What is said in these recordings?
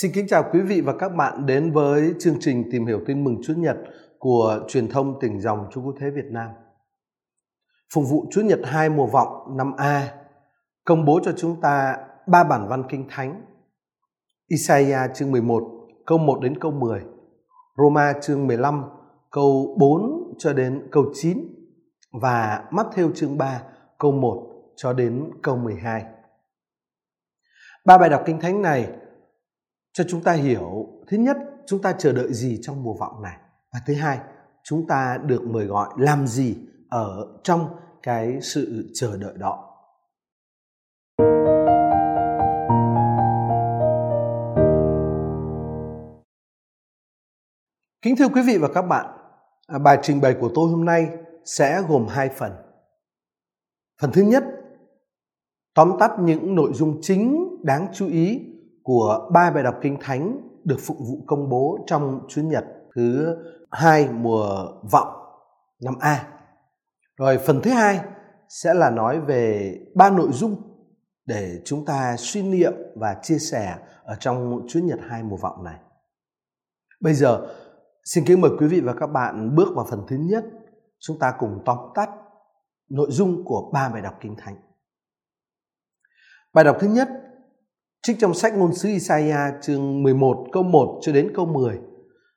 Xin kính chào quý vị và các bạn đến với chương trình tìm hiểu tin mừng Chúa Nhật của truyền thông tỉnh dòng Chúa Quốc Thế Việt Nam. Phục vụ Chúa Nhật 2 mùa vọng năm A công bố cho chúng ta ba bản văn kinh thánh. Isaiah chương 11 câu 1 đến câu 10, Roma chương 15 câu 4 cho đến câu 9 và Matthew chương 3 câu 1 cho đến câu 12. Ba bài đọc kinh thánh này cho chúng ta hiểu thứ nhất chúng ta chờ đợi gì trong mùa vọng này và thứ hai chúng ta được mời gọi làm gì ở trong cái sự chờ đợi đó Kính thưa quý vị và các bạn, à, bài trình bày của tôi hôm nay sẽ gồm hai phần. Phần thứ nhất, tóm tắt những nội dung chính đáng chú ý của ba bài đọc kinh thánh được phục vụ công bố trong Chúa Nhật thứ hai mùa vọng năm A. Rồi phần thứ hai sẽ là nói về ba nội dung để chúng ta suy niệm và chia sẻ ở trong Chúa Nhật hai mùa vọng này. Bây giờ xin kính mời quý vị và các bạn bước vào phần thứ nhất, chúng ta cùng tóm tắt nội dung của ba bài đọc kinh thánh. Bài đọc thứ nhất trích trong sách ngôn sứ Isaiah chương 11 câu 1 cho đến câu 10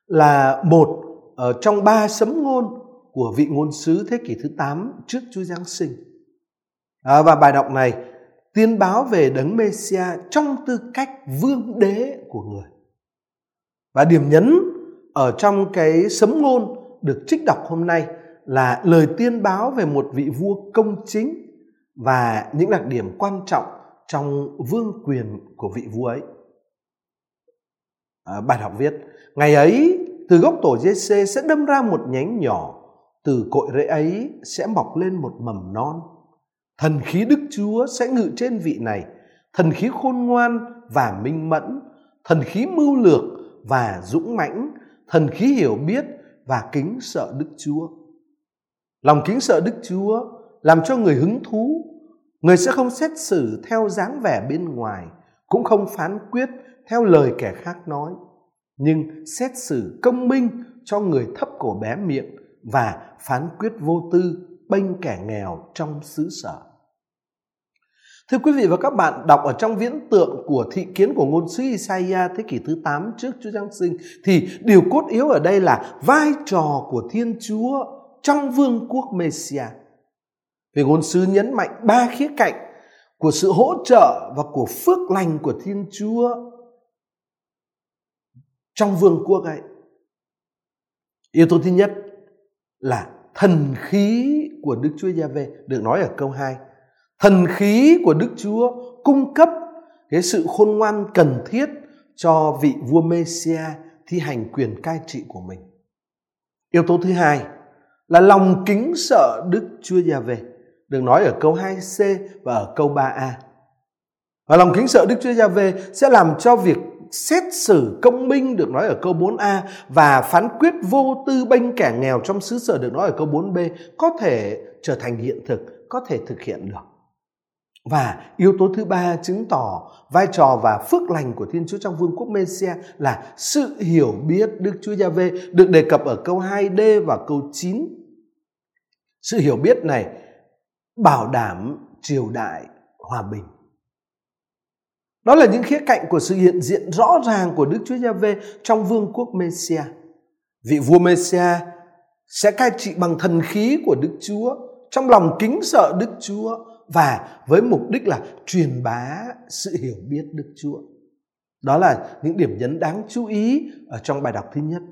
là một ở trong ba sấm ngôn của vị ngôn sứ thế kỷ thứ 8 trước Chúa Giáng sinh. À, và bài đọc này tiên báo về đấng Messia trong tư cách vương đế của người. Và điểm nhấn ở trong cái sấm ngôn được trích đọc hôm nay là lời tiên báo về một vị vua công chính và những đặc điểm quan trọng trong vương quyền của vị vua ấy. À, bài học viết, ngày ấy từ gốc tổ Giê-xê sẽ đâm ra một nhánh nhỏ, từ cội rễ ấy sẽ mọc lên một mầm non. Thần khí Đức Chúa sẽ ngự trên vị này, thần khí khôn ngoan và minh mẫn, thần khí mưu lược và dũng mãnh, thần khí hiểu biết và kính sợ Đức Chúa. Lòng kính sợ Đức Chúa làm cho người hứng thú Người sẽ không xét xử theo dáng vẻ bên ngoài, cũng không phán quyết theo lời kẻ khác nói, nhưng xét xử công minh cho người thấp cổ bé miệng và phán quyết vô tư bênh kẻ nghèo trong xứ sở. Thưa quý vị và các bạn, đọc ở trong viễn tượng của thị kiến của ngôn sứ Isaiah thế kỷ thứ 8 trước Chúa Giáng sinh thì điều cốt yếu ở đây là vai trò của Thiên Chúa trong vương quốc Messiah. Vì ngôn sứ nhấn mạnh ba khía cạnh của sự hỗ trợ và của phước lành của Thiên Chúa trong vương quốc ấy. Yếu tố thứ nhất là thần khí của Đức Chúa Giê-hê được nói ở câu 2. Thần khí của Đức Chúa cung cấp cái sự khôn ngoan cần thiết cho vị vua Messia thi hành quyền cai trị của mình. Yếu tố thứ hai là lòng kính sợ Đức Chúa Giê-hê được nói ở câu 2C và ở câu 3A. Và lòng kính sợ Đức Chúa Giê-hê sẽ làm cho việc xét xử công minh được nói ở câu 4A và phán quyết vô tư bênh kẻ nghèo trong xứ sở được nói ở câu 4B có thể trở thành hiện thực, có thể thực hiện được. Và yếu tố thứ ba chứng tỏ vai trò và phước lành của Thiên Chúa trong Vương quốc Messia là sự hiểu biết Đức Chúa Giê-hê được đề cập ở câu 2D và câu 9. Sự hiểu biết này bảo đảm triều đại hòa bình. Đó là những khía cạnh của sự hiện diện rõ ràng của Đức Chúa Giê-hê trong vương quốc Mêsia. Vị vua Mêsia sẽ cai trị bằng thần khí của Đức Chúa, trong lòng kính sợ Đức Chúa và với mục đích là truyền bá sự hiểu biết Đức Chúa. Đó là những điểm nhấn đáng chú ý ở trong bài đọc thứ nhất.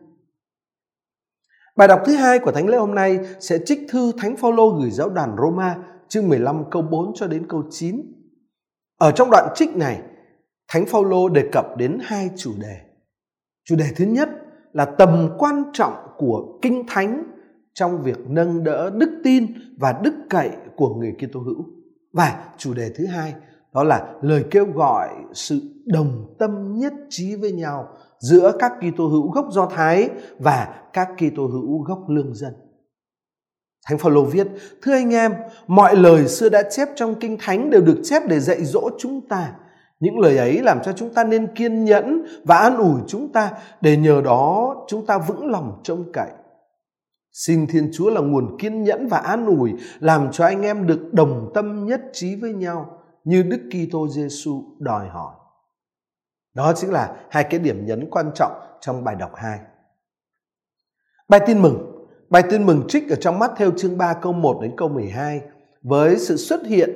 Bài đọc thứ hai của Thánh lễ hôm nay sẽ trích thư Thánh Phaolô gửi giáo đoàn Roma chương 15 câu 4 cho đến câu 9. Ở trong đoạn trích này, Thánh Phaolô đề cập đến hai chủ đề. Chủ đề thứ nhất là tầm quan trọng của kinh thánh trong việc nâng đỡ đức tin và đức cậy của người Kitô hữu. Và chủ đề thứ hai đó là lời kêu gọi sự đồng tâm nhất trí với nhau giữa các Kitô hữu gốc Do Thái và các Kitô hữu gốc lương dân. Thánh Phaolô viết: "Thưa anh em, mọi lời xưa đã chép trong kinh thánh đều được chép để dạy dỗ chúng ta, những lời ấy làm cho chúng ta nên kiên nhẫn và an ủi chúng ta để nhờ đó chúng ta vững lòng trông cậy. Xin Thiên Chúa là nguồn kiên nhẫn và an ủi làm cho anh em được đồng tâm nhất trí với nhau như Đức Kitô Giêsu đòi hỏi. Đó chính là hai cái điểm nhấn quan trọng trong bài đọc 2. Bài tin mừng Bài tin mừng trích ở trong mắt theo chương 3 câu 1 đến câu 12 với sự xuất hiện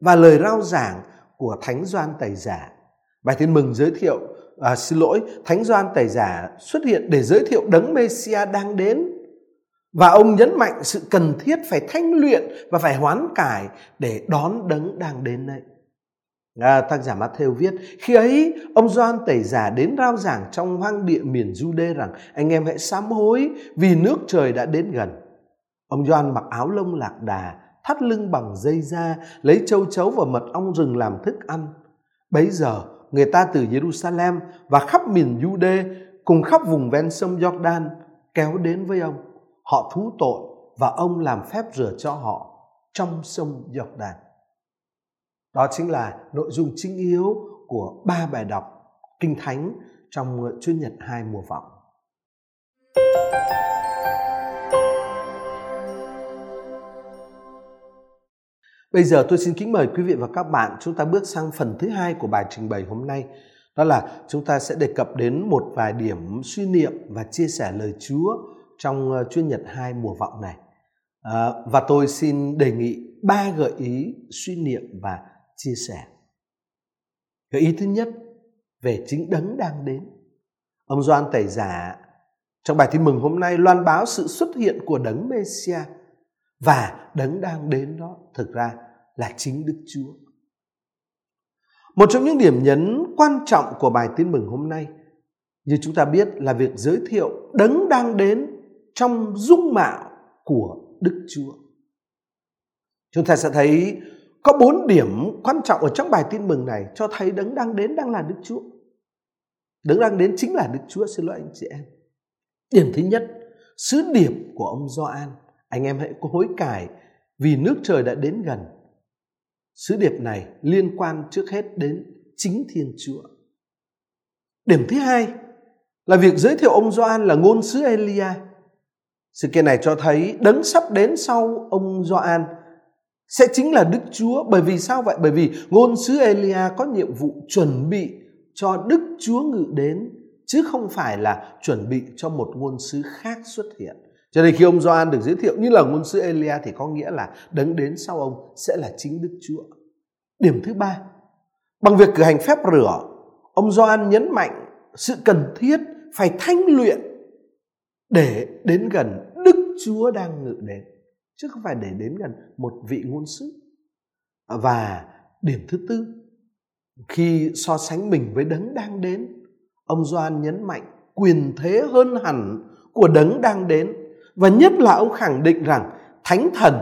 và lời rao giảng của Thánh Doan Tẩy Giả. Bài tin mừng giới thiệu, à, xin lỗi, Thánh Doan Tẩy Giả xuất hiện để giới thiệu đấng Messia đang đến. Và ông nhấn mạnh sự cần thiết phải thanh luyện và phải hoán cải để đón đấng đang đến đây. À, tác giả Matthew viết khi ấy ông Gioan tẩy giả đến rao giảng trong hoang địa miền Jude rằng anh em hãy sám hối vì nước trời đã đến gần. Ông Gioan mặc áo lông lạc đà, thắt lưng bằng dây da, lấy châu chấu và mật ong rừng làm thức ăn. Bấy giờ người ta từ Jerusalem và khắp miền Jude cùng khắp vùng ven sông Jordan kéo đến với ông. Họ thú tội và ông làm phép rửa cho họ trong sông Jordan. Đó chính là nội dung chính yếu của ba bài đọc Kinh Thánh trong Chúa Nhật hai mùa vọng. Bây giờ tôi xin kính mời quý vị và các bạn chúng ta bước sang phần thứ hai của bài trình bày hôm nay. Đó là chúng ta sẽ đề cập đến một vài điểm suy niệm và chia sẻ lời Chúa trong ờ, chuyên Chúa Nhật hai mùa vọng này. À, và tôi xin đề nghị ba gợi ý suy niệm và chia sẻ. Cái ý thứ nhất về chính đấng đang đến. Ông Doan Tẩy Giả trong bài tin mừng hôm nay loan báo sự xuất hiện của đấng Messia và đấng đang đến đó, thực ra là chính Đức Chúa. Một trong những điểm nhấn quan trọng của bài tin mừng hôm nay, như chúng ta biết, là việc giới thiệu đấng đang đến trong dung mạo của Đức Chúa. Chúng ta sẽ thấy có bốn điểm quan trọng ở trong bài tin mừng này cho thấy đấng đang đến đang là Đức Chúa. Đấng đang đến chính là Đức Chúa, xin lỗi anh chị em. Điểm thứ nhất, sứ điệp của ông Gioan, anh em hãy có hối cải vì nước trời đã đến gần. Sứ điệp này liên quan trước hết đến chính Thiên Chúa. Điểm thứ hai là việc giới thiệu ông Gioan là ngôn sứ Elia. Sự kiện này cho thấy đấng sắp đến sau ông Gioan sẽ chính là Đức Chúa. Bởi vì sao vậy? Bởi vì ngôn sứ Elia có nhiệm vụ chuẩn bị cho Đức Chúa ngự đến chứ không phải là chuẩn bị cho một ngôn sứ khác xuất hiện. Cho nên khi ông Gioan được giới thiệu như là ngôn sứ Elia thì có nghĩa là đấng đến sau ông sẽ là chính Đức Chúa. Điểm thứ ba, bằng việc cử hành phép rửa, ông Gioan nhấn mạnh sự cần thiết phải thanh luyện để đến gần Đức Chúa đang ngự đến chứ không phải để đến gần một vị ngôn sứ. Và điểm thứ tư, khi so sánh mình với đấng đang đến, ông doan nhấn mạnh quyền thế hơn hẳn của đấng đang đến. Và nhất là ông khẳng định rằng thánh thần,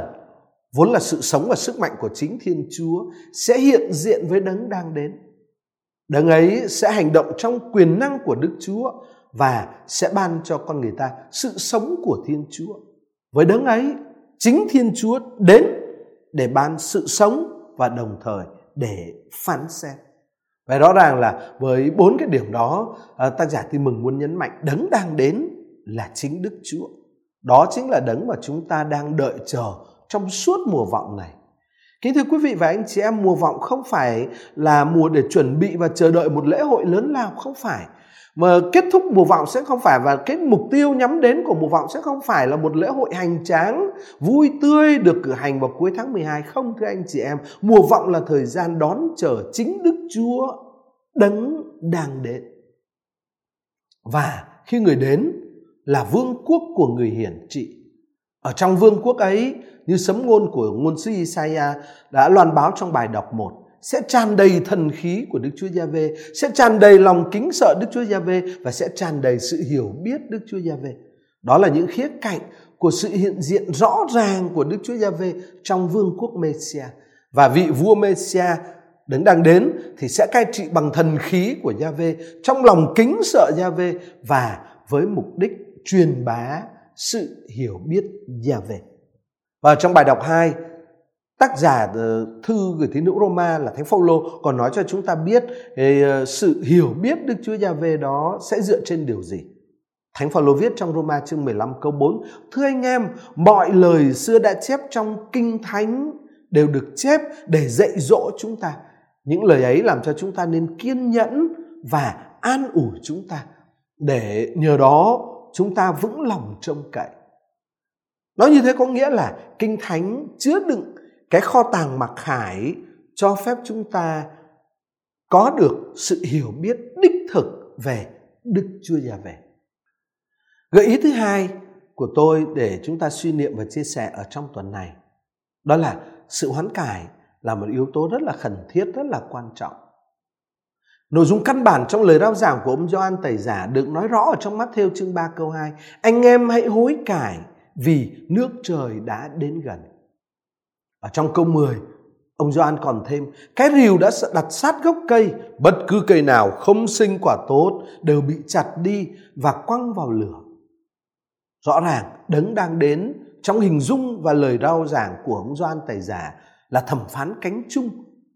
vốn là sự sống và sức mạnh của chính thiên chúa, sẽ hiện diện với đấng đang đến. Đấng ấy sẽ hành động trong quyền năng của đức chúa và sẽ ban cho con người ta sự sống của thiên chúa. Với đấng ấy chính Thiên Chúa đến để ban sự sống và đồng thời để phán xét. Và rõ ràng là với bốn cái điểm đó, ờ, tác giả tin mừng muốn nhấn mạnh đấng đang đến là chính Đức Chúa. Đó chính là đấng mà chúng ta đang đợi chờ trong suốt mùa vọng này. Kính thưa quý vị và anh chị em, mùa vọng không phải là mùa để chuẩn bị và chờ đợi một lễ hội lớn lao, không phải mà kết thúc mùa vọng sẽ không phải và cái mục tiêu nhắm đến của mùa vọng sẽ không phải là một lễ hội hành tráng vui tươi được cử hành vào cuối tháng 12 không, thưa anh chị em, mùa vọng là thời gian đón chờ chính Đức Chúa đấng đang đến. Và khi người đến là vương quốc của người hiển trị. Ở trong vương quốc ấy, như sấm ngôn của ngôn sứ Isaiah đã loan báo trong bài đọc 1 sẽ tràn đầy thần khí của Đức Chúa Giê-vê, sẽ tràn đầy lòng kính sợ Đức Chúa Giê-vê và sẽ tràn đầy sự hiểu biết Đức Chúa Giê-vê. Đó là những khía cạnh của sự hiện diện rõ ràng của Đức Chúa Giê-vê trong vương quốc Mêsia. Và vị vua Mêsia đến đang đến thì sẽ cai trị bằng thần khí của Giê-vê trong lòng kính sợ Giê-vê và với mục đích truyền bá sự hiểu biết Giê-vê. Và trong bài đọc 2 tác giả ờ, thư gửi tín hữu Roma là Thánh Phaolô còn nói cho chúng ta biết ờ, sự hiểu biết Đức Chúa Giêsu đó sẽ dựa trên điều gì. Thánh Phaolô viết trong Roma chương 15 câu 4: Thưa anh em, mọi lời xưa đã chép trong kinh thánh đều được chép để dạy dỗ chúng ta. Những lời ấy làm cho chúng ta nên kiên nhẫn và an ủi chúng ta để nhờ đó chúng ta vững lòng trông cậy. Nói như thế có nghĩa là kinh thánh chứa đựng cái kho tàng mặc khải cho phép chúng ta có được sự hiểu biết đích thực về Đức Chúa Già-về. Gợi ý thứ hai của tôi để chúng ta suy niệm và chia sẻ ở trong tuần này đó là sự hoán cải là một yếu tố rất là khẩn thiết, rất là quan trọng. Nội dung căn bản trong lời rao giảng của ông Gioan Tẩy Giả được nói rõ ở trong Matthew chương 3 câu 2. Anh em hãy hối cải vì nước trời đã đến gần. Ở trong câu 10, ông Gioan còn thêm, cái rìu đã đặt sát gốc cây, bất cứ cây nào không sinh quả tốt đều bị chặt đi và quăng vào lửa. Rõ ràng, đấng đang đến trong hình dung và lời rao giảng của ông Doan tài Giả là thẩm phán cánh chung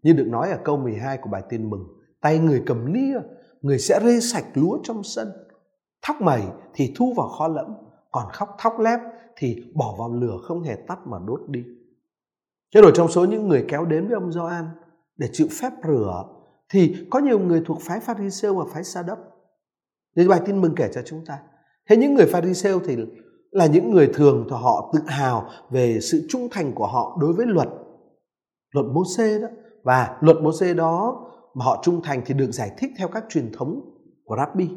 như được nói ở câu 12 của bài tin mừng. Tay người cầm nia, người sẽ rê sạch lúa trong sân. Thóc mẩy thì thu vào kho lẫm, còn khóc thóc lép thì bỏ vào lửa không hề tắt mà đốt đi. Thế rồi trong số những người kéo đến với ông Gioan để chịu phép rửa, thì có nhiều người thuộc phái Pharisee và phái Sa đốc. Thì bài tin mừng kể cho chúng ta. Thế những người Pharisee thì là những người thường thì họ tự hào về sự trung thành của họ đối với luật luật mô xê đó và luật mô xê đó mà họ trung thành thì được giải thích theo các truyền thống của Rabbi.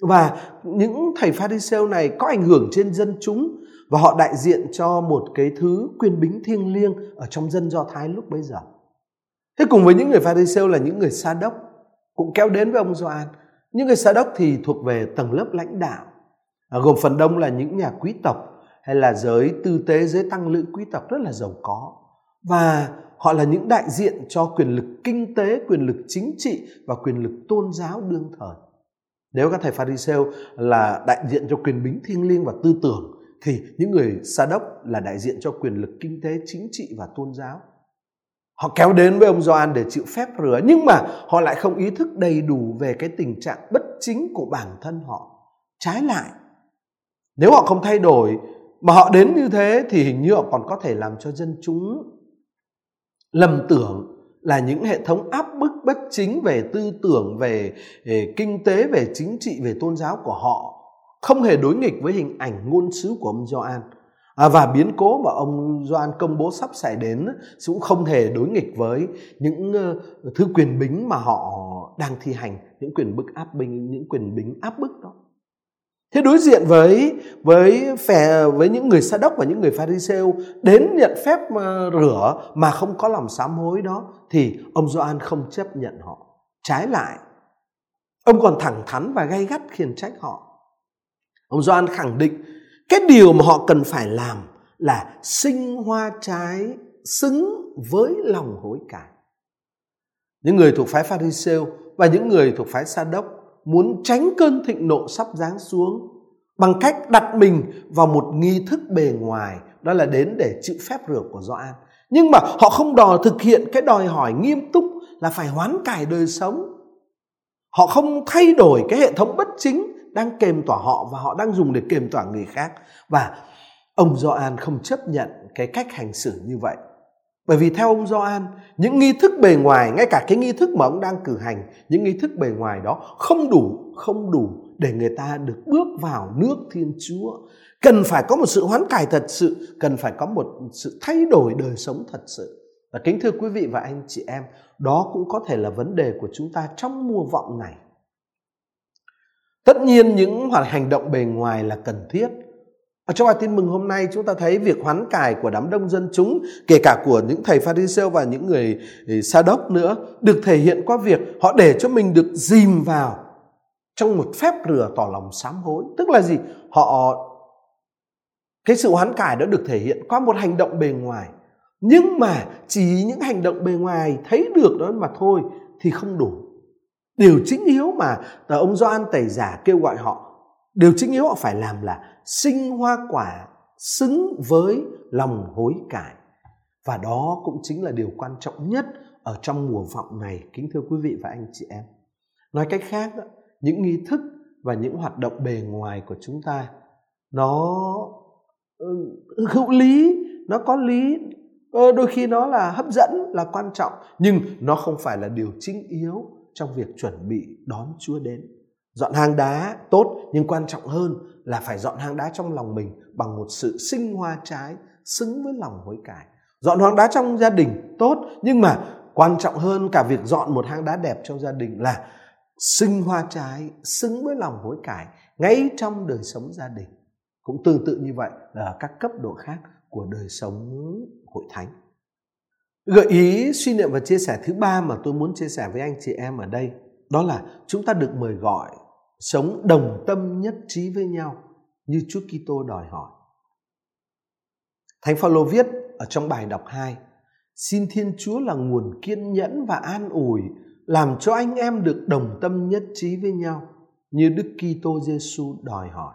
Và những thầy Pharisee này có ảnh hưởng trên dân chúng và họ đại diện cho một cái thứ quyền bính thiêng liêng ở trong dân Do Thái lúc bấy giờ. Thế cùng với những người Pharisêu là những người Sa đốc cũng kéo đến với ông Gioan. Những người Sa đốc thì thuộc về tầng lớp lãnh đạo, à, gồm phần đông là những nhà quý tộc hay là giới tư tế, giới tăng lữ quý tộc rất là giàu có. Và họ là những đại diện cho quyền lực kinh tế, quyền lực chính trị và quyền lực tôn giáo đương thời. Nếu các thầy Pharisêu là đại diện cho quyền bính thiêng liêng và tư tưởng thì những người Sa đốc là đại diện cho quyền lực kinh tế, chính trị và tôn giáo. Họ kéo đến với ông Gioan để chịu phép rửa nhưng mà họ lại không ý thức đầy đủ về cái tình trạng bất chính của bản thân họ. Trái lại, nếu họ không thay đổi mà họ đến như thế thì hình như họ còn có thể làm cho dân chúng lầm tưởng là những hệ thống áp bức bất chính về tư tưởng về, về kinh tế về chính trị về tôn giáo của họ không hề đối nghịch với hình ảnh ngôn sứ của ông Gioan à, và biến cố mà ông Gioan công bố sắp xảy đến cũng không hề đối nghịch với những uh, thứ quyền bính mà họ đang thi hành những quyền bức áp binh những quyền bính áp bức đó Thế đối diện với với phè với những người sa đốc và những người pharisêu đến nhận phép ờ, rửa mà không có lòng sám hối đó thì ông Gioan không chấp nhận họ. Trái lại, ông còn thẳng thắn và gay gắt khiển trách họ. Ông doan khẳng định, cái điều mà họ cần phải làm là sinh hoa trái xứng với lòng hối cải. Những người thuộc phái Pharisêu và những người thuộc phái Sa đốc muốn tránh cơn thịnh nộ sắp giáng xuống bằng cách đặt mình vào một nghi thức bề ngoài, đó là đến để chịu phép rửa của Gioan. Nhưng mà họ không đòi thực hiện cái đòi hỏi nghiêm túc là phải hoán cải đời sống. Họ không thay đổi cái hệ thống bất chính đang kềm tỏa họ và họ đang dùng để kềm tỏa người khác. Và ông Gioan không chấp nhận cái cách hành xử như vậy. Bởi vì theo ông Gioan, những nghi thức bề ngoài, ngay cả cái nghi thức mà ông đang cử hành, những nghi thức bề ngoài đó không đủ, không đủ để người ta được bước vào nước Thiên Chúa. Cần phải có một sự hoán cải thật sự, cần phải có một sự thay đổi đời sống thật sự. Và kính thưa quý vị và anh chị em, đó cũng có thể là vấn đề của chúng ta trong mùa vọng này. Tất nhiên những hoạt hành động bề ngoài là cần thiết, ở trong bài tin mừng hôm nay chúng ta thấy việc hoán cải của đám đông dân chúng, kể cả của những thầy Pharisêu và những người ừ, Sa đốc nữa, được thể hiện qua việc họ để cho mình được dìm vào trong một phép rửa tỏ lòng sám hối. Tức là gì? Họ cái sự hoán cải đã được thể hiện qua một hành động bề ngoài. Nhưng mà chỉ những hành động bề ngoài thấy được đó mà thôi thì không đủ. Điều chính yếu mà ông Gioan tẩy giả kêu gọi họ, điều chính yếu họ phải làm là sinh hoa quả xứng với lòng hối cải. Và đó cũng chính là điều quan trọng nhất ở trong mùa vọng này, kính thưa quý vị và anh chị em. Nói cách khác những nghi thức và những hoạt động bề ngoài của chúng ta, nó ừ, hữu lý, nó có lý ờ, đôi khi nó là hấp dẫn, là quan trọng, nhưng nó không phải là điều chính yếu trong việc chuẩn bị đón chúa đến. Dọn hang đá tốt, nhưng quan trọng hơn là phải dọn hang đá trong lòng mình bằng một sự sinh hoa trái, xứng với lòng hối cải. Dọn hang đá trong gia đình tốt, nhưng mà quan trọng hơn cả việc dọn một hang đá đẹp trong gia đình là sinh hoa trái, xứng với lòng hối cải ngay trong đời sống gia đình. Cũng tương tự như vậy là các cấp độ khác của đời sống hội thánh gợi ý suy niệm và chia sẻ thứ ba mà tôi muốn chia sẻ với anh chị em ở đây đó là chúng ta được mời gọi sống đồng tâm nhất trí với nhau như Chúa Kitô đòi hỏi. Thánh Phaolô viết ở trong bài đọc 2, xin Thiên Chúa là nguồn kiên nhẫn và an ủi, làm cho anh em được đồng tâm nhất trí với nhau như Đức Kitô Giêsu đòi hỏi.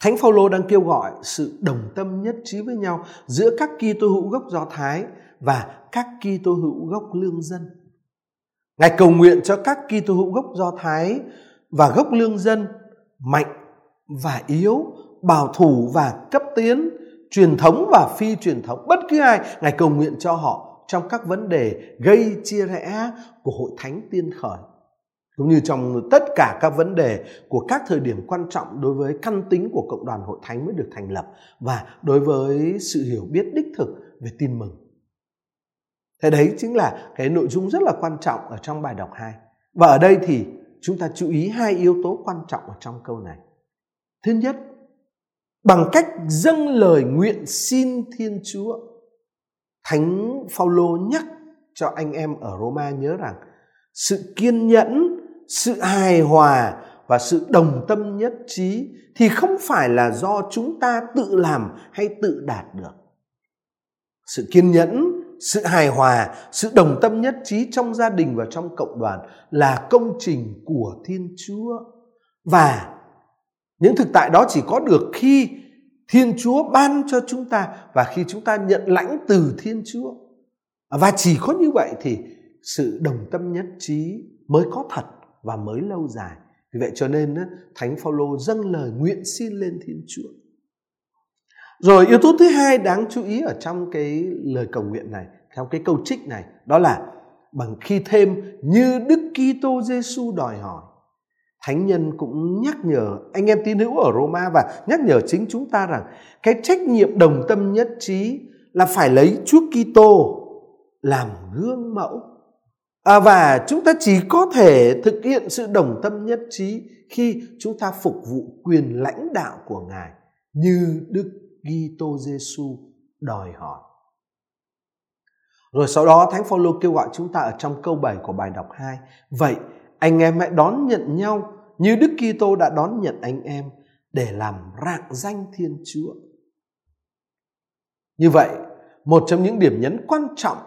Thánh Phaolô đang kêu gọi sự đồng tâm nhất trí với nhau giữa các Kitô hữu gốc Do Thái và các Kitô hữu gốc lương dân. Ngài cầu nguyện cho các Kitô hữu gốc Do Thái và gốc lương dân mạnh và yếu, bảo thủ và cấp tiến, truyền thống và phi truyền thống, bất cứ ai, Ngài cầu nguyện cho họ trong các vấn đề gây chia rẽ của hội thánh tiên khởi cũng như trong tất cả các vấn đề của các thời điểm quan trọng đối với căn tính của cộng đoàn hội thánh mới được thành lập và đối với sự hiểu biết đích thực về tin mừng. Thế đấy chính là cái nội dung rất là quan trọng ở trong bài đọc 2. Và ở đây thì chúng ta chú ý hai yếu tố quan trọng ở trong câu này. Thứ nhất, bằng cách dâng lời nguyện xin Thiên Chúa. Thánh Phaolô nhắc cho anh em ở Roma nhớ rằng sự kiên nhẫn, sự hài hòa và sự đồng tâm nhất trí thì không phải là do chúng ta tự làm hay tự đạt được. Sự kiên nhẫn, sự hài hòa, sự đồng tâm nhất trí trong gia đình và trong cộng đoàn là công trình của Thiên Chúa. Và những thực tại đó chỉ có được khi Thiên Chúa ban cho chúng ta và khi chúng ta nhận lãnh từ Thiên Chúa. Và chỉ có như vậy thì sự đồng tâm nhất trí mới có thật và mới lâu dài. Vì vậy cho nên Thánh Phaolô dâng lời nguyện xin lên Thiên Chúa. Rồi yếu tố thứ hai đáng chú ý ở trong cái lời cầu nguyện này, theo cái câu trích này, đó là bằng khi thêm như Đức Kitô Giêsu đòi hỏi. Thánh nhân cũng nhắc nhở anh em tín hữu ở Roma và nhắc nhở chính chúng ta rằng cái trách nhiệm đồng tâm nhất trí là phải lấy Chúa Kitô làm gương mẫu. À, và chúng ta chỉ có thể thực hiện sự đồng tâm nhất trí khi chúng ta phục vụ quyền lãnh đạo của Ngài như Đức Kitô Giêsu đòi hỏi. Rồi sau đó Thánh Phaolô kêu gọi chúng ta ở trong câu 7 của bài đọc 2. Vậy anh em hãy đón nhận nhau như Đức Kitô đã đón nhận anh em để làm rạng danh Thiên Chúa. Như vậy, một trong những điểm nhấn quan trọng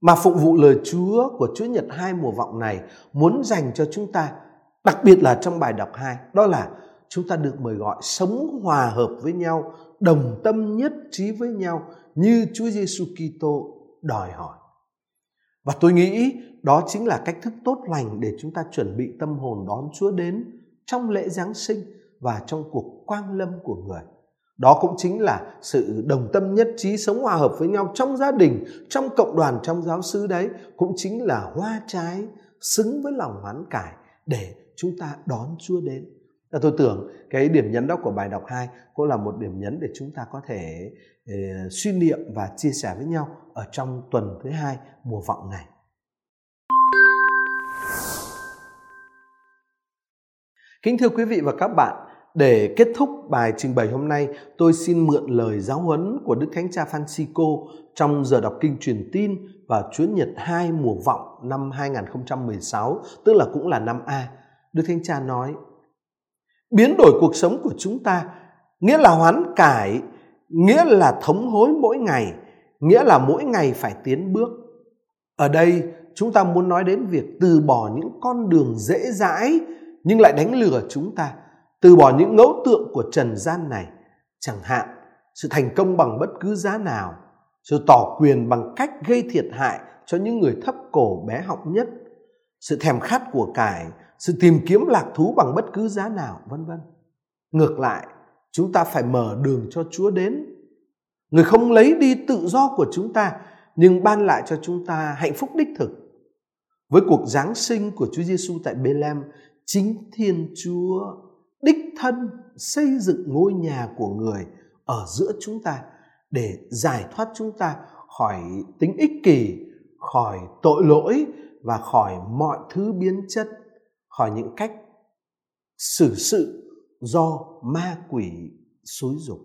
mà phục vụ lời Chúa của Chúa Nhật hai mùa vọng này muốn dành cho chúng ta, đặc biệt là trong bài đọc 2, đó là chúng ta được mời gọi sống hòa hợp với nhau, đồng tâm nhất trí với nhau như Chúa Giêsu Kitô đòi hỏi. Và tôi nghĩ đó chính là cách thức tốt lành để chúng ta chuẩn bị tâm hồn đón Chúa đến trong lễ Giáng sinh và trong cuộc quang lâm của người. Đó cũng chính là sự đồng tâm nhất trí sống hòa hợp với nhau trong gia đình, trong cộng đoàn, trong giáo sứ đấy. Cũng chính là hoa trái xứng với lòng hoán cải để chúng ta đón Chúa đến. Và tôi tưởng cái điểm nhấn đó của bài đọc 2 cũng là một điểm nhấn để chúng ta có thể eh, suy niệm và chia sẻ với nhau ở trong tuần thứ hai mùa vọng này. Kính thưa quý vị và các bạn, để kết thúc bài trình bày hôm nay, tôi xin mượn lời giáo huấn của Đức Thánh Cha Francisco trong giờ đọc kinh truyền tin và Chúa Nhật 2 mùa vọng năm 2016, tức là cũng là năm A. Đức Thánh Cha nói, biến đổi cuộc sống của chúng ta, nghĩa là hoán cải, nghĩa là thống hối mỗi ngày, nghĩa là mỗi ngày phải tiến bước. Ở đây chúng ta muốn nói đến việc từ bỏ những con đường dễ dãi nhưng lại đánh lừa chúng ta từ bỏ những ngẫu tượng của trần gian này chẳng hạn sự thành công bằng bất cứ giá nào sự tỏ quyền bằng cách gây thiệt hại cho những người thấp cổ bé học nhất, sự thèm khát của cải, sự tìm kiếm lạc thú bằng bất cứ giá nào, vân vân. Ngược lại, chúng ta phải mở đường cho Chúa đến. Người không lấy đi tự do của chúng ta, nhưng ban lại cho chúng ta hạnh phúc đích thực. Với cuộc Giáng sinh của Chúa Giêsu tại Bethlehem, chính Thiên Chúa đích thân xây dựng ngôi nhà của người ở giữa chúng ta để giải thoát chúng ta khỏi tính ích kỷ, khỏi tội lỗi và khỏi mọi thứ biến chất, khỏi những cách xử sự do ma quỷ xúi dục.